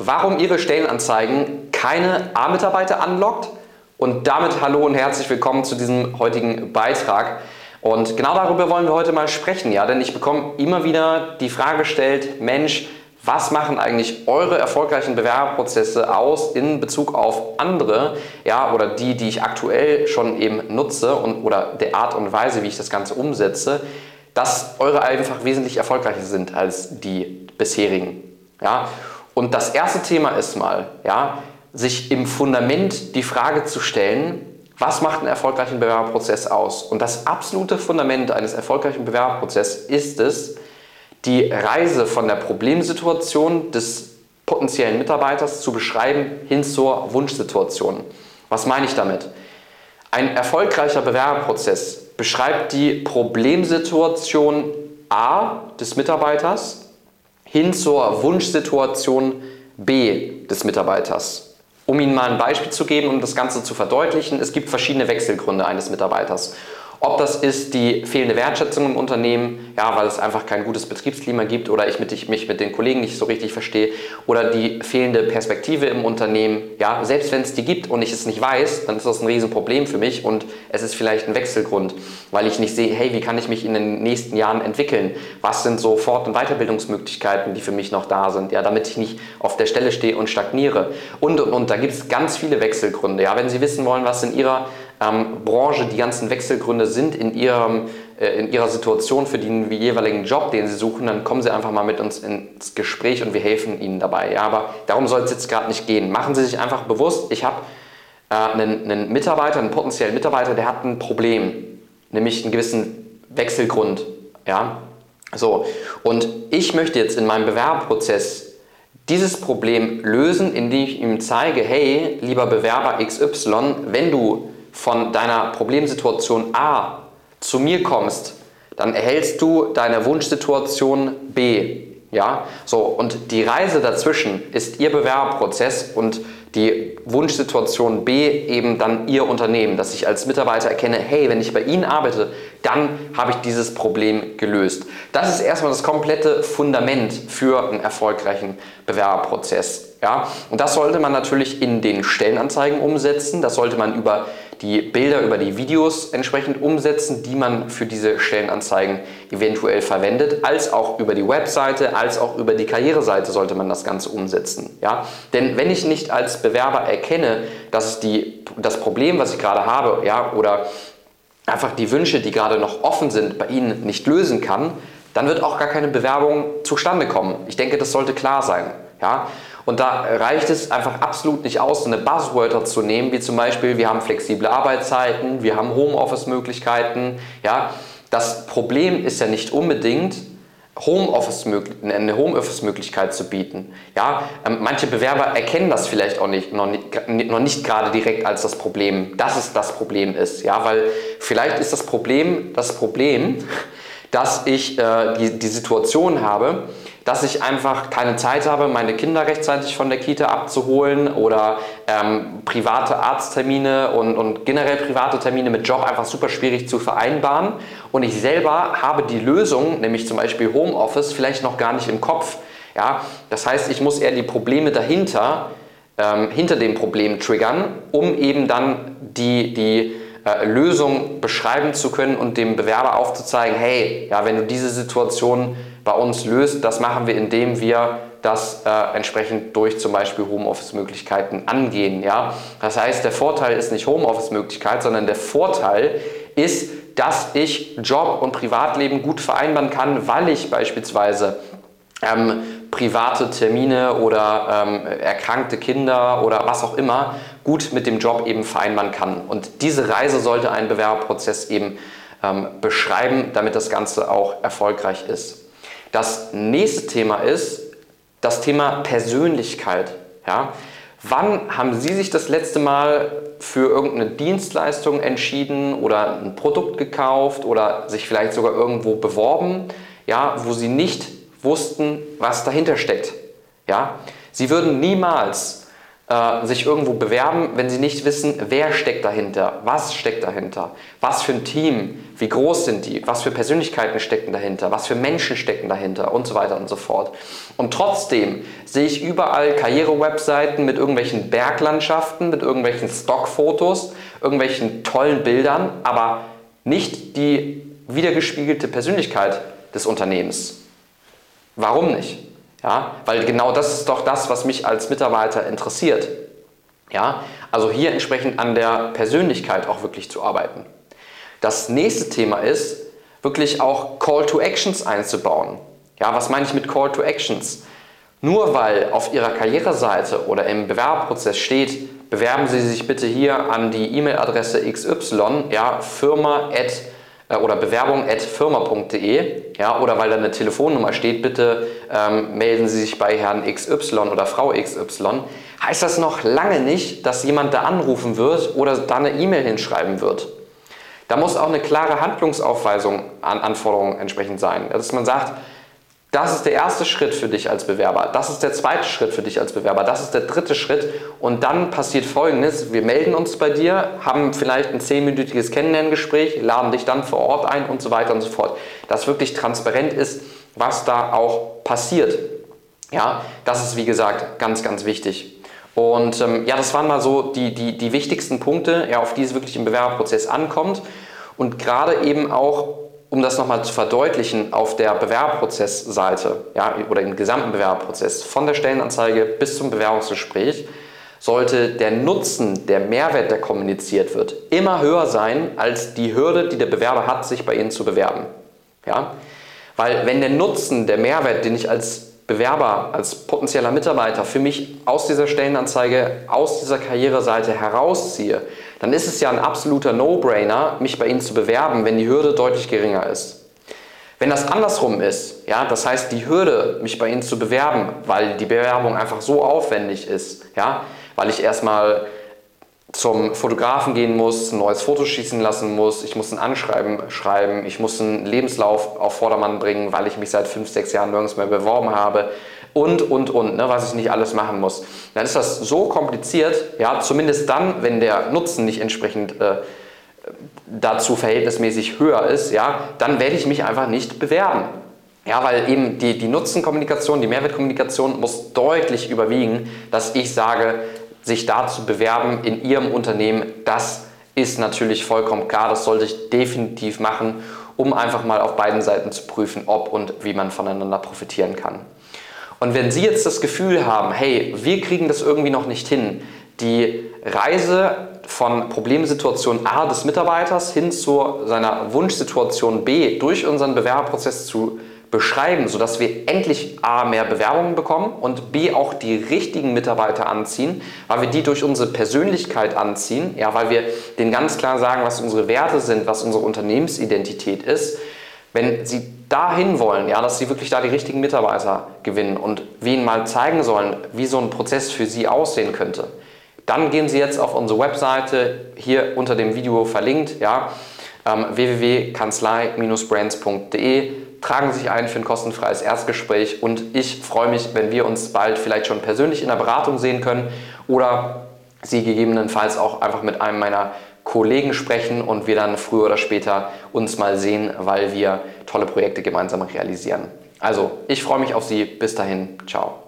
warum Ihre Stellenanzeigen keine A-Mitarbeiter anlockt. Und damit hallo und herzlich willkommen zu diesem heutigen Beitrag. Und genau darüber wollen wir heute mal sprechen, ja, denn ich bekomme immer wieder die Frage gestellt, Mensch, was machen eigentlich eure erfolgreichen Bewerberprozesse aus in Bezug auf andere, ja, oder die, die ich aktuell schon eben nutze und oder der Art und Weise, wie ich das Ganze umsetze, dass eure einfach wesentlich erfolgreicher sind als die bisherigen, ja. Und das erste Thema ist mal, ja, sich im Fundament die Frage zu stellen, was macht einen erfolgreichen Bewerberprozess aus? Und das absolute Fundament eines erfolgreichen Bewerberprozesses ist es, die Reise von der Problemsituation des potenziellen Mitarbeiters zu beschreiben hin zur Wunschsituation. Was meine ich damit? Ein erfolgreicher Bewerberprozess beschreibt die Problemsituation A des Mitarbeiters hin zur Wunschsituation B des Mitarbeiters. Um Ihnen mal ein Beispiel zu geben, um das Ganze zu verdeutlichen, es gibt verschiedene Wechselgründe eines Mitarbeiters. Ob das ist die fehlende Wertschätzung im Unternehmen, ja, weil es einfach kein gutes Betriebsklima gibt oder ich, mit, ich mich mit den Kollegen nicht so richtig verstehe oder die fehlende Perspektive im Unternehmen, ja, selbst wenn es die gibt und ich es nicht weiß, dann ist das ein Riesenproblem für mich und es ist vielleicht ein Wechselgrund, weil ich nicht sehe, hey, wie kann ich mich in den nächsten Jahren entwickeln? Was sind so Fort- und Weiterbildungsmöglichkeiten, die für mich noch da sind, ja, damit ich nicht auf der Stelle stehe und stagniere und und und. Da gibt es ganz viele Wechselgründe, ja, wenn Sie wissen wollen, was in Ihrer ähm, Branche die ganzen Wechselgründe sind in, ihrem, äh, in ihrer Situation für den jeweiligen Job, den sie suchen, dann kommen sie einfach mal mit uns ins Gespräch und wir helfen ihnen dabei. Ja, aber darum soll es jetzt gerade nicht gehen. Machen Sie sich einfach bewusst, ich habe äh, einen, einen Mitarbeiter, einen potenziellen Mitarbeiter, der hat ein Problem, nämlich einen gewissen Wechselgrund. Ja? So, und ich möchte jetzt in meinem Bewerberprozess dieses Problem lösen, indem ich ihm zeige, hey, lieber Bewerber XY, wenn du von deiner Problemsituation A zu mir kommst, dann erhältst du deine Wunschsituation B. Ja, so und die Reise dazwischen ist Ihr Bewerberprozess und die Wunschsituation B eben dann Ihr Unternehmen, dass ich als Mitarbeiter erkenne, hey, wenn ich bei Ihnen arbeite, dann habe ich dieses Problem gelöst. Das ist erstmal das komplette Fundament für einen erfolgreichen Bewerberprozess. Ja? Und das sollte man natürlich in den Stellenanzeigen umsetzen, das sollte man über die Bilder über die Videos entsprechend umsetzen, die man für diese Stellenanzeigen eventuell verwendet, als auch über die Webseite, als auch über die Karriereseite sollte man das Ganze umsetzen. Ja? Denn wenn ich nicht als Bewerber erkenne, dass die, das Problem, was ich gerade habe, ja, oder einfach die Wünsche, die gerade noch offen sind, bei Ihnen nicht lösen kann, dann wird auch gar keine Bewerbung zustande kommen. Ich denke, das sollte klar sein. Ja? Und da reicht es einfach absolut nicht aus, so eine Buzzwörter zu nehmen, wie zum Beispiel, wir haben flexible Arbeitszeiten, wir haben Homeoffice-Möglichkeiten. Ja? Das Problem ist ja nicht unbedingt, Homeoffice eine Homeoffice-Möglichkeit zu bieten. Ja, ähm, manche Bewerber erkennen das vielleicht auch nicht noch, nicht, noch nicht gerade direkt als das Problem, dass es das Problem ist. Ja, weil vielleicht ist das Problem das Problem, dass ich äh, die, die Situation habe, dass ich einfach keine Zeit habe, meine Kinder rechtzeitig von der Kita abzuholen oder ähm, private Arzttermine und, und generell private Termine mit Job einfach super schwierig zu vereinbaren. Und ich selber habe die Lösung, nämlich zum Beispiel Homeoffice, vielleicht noch gar nicht im Kopf. Ja? Das heißt, ich muss eher die Probleme dahinter, ähm, hinter dem Problem triggern, um eben dann die, die äh, Lösung beschreiben zu können und dem Bewerber aufzuzeigen, hey, ja, wenn du diese Situation bei uns löst, das machen wir, indem wir das äh, entsprechend durch zum Beispiel Homeoffice-Möglichkeiten angehen. Ja? Das heißt, der Vorteil ist nicht Homeoffice-Möglichkeit, sondern der Vorteil ist, dass ich Job und Privatleben gut vereinbaren kann, weil ich beispielsweise ähm, private Termine oder ähm, erkrankte Kinder oder was auch immer gut mit dem Job eben vereinbaren kann. Und diese Reise sollte ein Bewerberprozess eben ähm, beschreiben, damit das Ganze auch erfolgreich ist. Das nächste Thema ist das Thema Persönlichkeit. Ja? Wann haben Sie sich das letzte Mal für irgendeine Dienstleistung entschieden oder ein Produkt gekauft oder sich vielleicht sogar irgendwo beworben, ja, wo Sie nicht wussten, was dahinter steckt? Ja? Sie würden niemals äh, sich irgendwo bewerben, wenn sie nicht wissen, wer steckt dahinter, was steckt dahinter, was für ein Team, wie groß sind die, was für Persönlichkeiten stecken dahinter, was für Menschen stecken dahinter und so weiter und so fort. Und trotzdem sehe ich überall Karriere-Webseiten mit irgendwelchen Berglandschaften, mit irgendwelchen Stockfotos, irgendwelchen tollen Bildern, aber nicht die wiedergespiegelte Persönlichkeit des Unternehmens. Warum nicht? Ja, weil genau das ist doch das, was mich als Mitarbeiter interessiert. Ja, also hier entsprechend an der Persönlichkeit auch wirklich zu arbeiten. Das nächste Thema ist, wirklich auch Call to Actions einzubauen. Ja, was meine ich mit Call to Actions? Nur weil auf Ihrer Karriereseite oder im Bewerberprozess steht, bewerben Sie sich bitte hier an die E-Mail-Adresse XY, ja, firma@ äh, oder bewerbung.firma.de ja, oder weil da eine Telefonnummer steht, bitte ähm, melden Sie sich bei Herrn XY oder Frau XY, heißt das noch lange nicht, dass jemand da anrufen wird oder da eine E-Mail hinschreiben wird. Da muss auch eine klare Handlungsaufweisung an Anforderungen entsprechend sein. Dass man sagt, das ist der erste Schritt für dich als Bewerber. Das ist der zweite Schritt für dich als Bewerber. Das ist der dritte Schritt. Und dann passiert Folgendes. Wir melden uns bei dir, haben vielleicht ein zehnminütiges Kennenlerngespräch, laden dich dann vor Ort ein und so weiter und so fort. Dass wirklich transparent ist, was da auch passiert. Ja, das ist wie gesagt ganz, ganz wichtig. Und ähm, ja, das waren mal so die, die, die wichtigsten Punkte, ja, auf die es wirklich im Bewerberprozess ankommt. Und gerade eben auch um das nochmal zu verdeutlichen, auf der Bewerberprozessseite ja, oder im gesamten Bewerberprozess, von der Stellenanzeige bis zum Bewerbungsgespräch, sollte der Nutzen, der Mehrwert, der kommuniziert wird, immer höher sein als die Hürde, die der Bewerber hat, sich bei Ihnen zu bewerben. Ja? Weil wenn der Nutzen, der Mehrwert, den ich als Bewerber, als potenzieller Mitarbeiter für mich aus dieser Stellenanzeige, aus dieser Karriereseite herausziehe, dann ist es ja ein absoluter No-Brainer, mich bei Ihnen zu bewerben, wenn die Hürde deutlich geringer ist. Wenn das andersrum ist, ja, das heißt die Hürde, mich bei Ihnen zu bewerben, weil die Bewerbung einfach so aufwendig ist, ja, weil ich erstmal zum Fotografen gehen muss, ein neues Foto schießen lassen muss, ich muss ein Anschreiben schreiben, ich muss einen Lebenslauf auf Vordermann bringen, weil ich mich seit fünf, sechs Jahren nirgends mehr beworben habe und, und, und, ne, was ich nicht alles machen muss. Dann ist das so kompliziert, ja, zumindest dann, wenn der Nutzen nicht entsprechend äh, dazu verhältnismäßig höher ist, ja, dann werde ich mich einfach nicht bewerben. Ja, weil eben die, die Nutzenkommunikation, die Mehrwertkommunikation muss deutlich überwiegen, dass ich sage, sich da zu bewerben in Ihrem Unternehmen, das ist natürlich vollkommen klar. Das sollte ich definitiv machen, um einfach mal auf beiden Seiten zu prüfen, ob und wie man voneinander profitieren kann. Und wenn Sie jetzt das Gefühl haben, hey, wir kriegen das irgendwie noch nicht hin, die Reise von Problemsituation A des Mitarbeiters hin zu seiner Wunschsituation B durch unseren Bewerberprozess zu beschreiben, sodass wir endlich A mehr Bewerbungen bekommen und B auch die richtigen Mitarbeiter anziehen, weil wir die durch unsere Persönlichkeit anziehen, ja, weil wir denen ganz klar sagen, was unsere Werte sind, was unsere Unternehmensidentität ist. Wenn Sie dahin wollen, ja, dass Sie wirklich da die richtigen Mitarbeiter gewinnen und wir Ihnen mal zeigen sollen, wie so ein Prozess für Sie aussehen könnte, dann gehen Sie jetzt auf unsere Webseite, hier unter dem Video verlinkt, ja, ähm, www.kanzlei-brands.de tragen Sie sich ein für ein kostenfreies Erstgespräch und ich freue mich, wenn wir uns bald vielleicht schon persönlich in der Beratung sehen können oder Sie gegebenenfalls auch einfach mit einem meiner Kollegen sprechen und wir dann früher oder später uns mal sehen, weil wir tolle Projekte gemeinsam realisieren. Also, ich freue mich auf Sie. Bis dahin, ciao.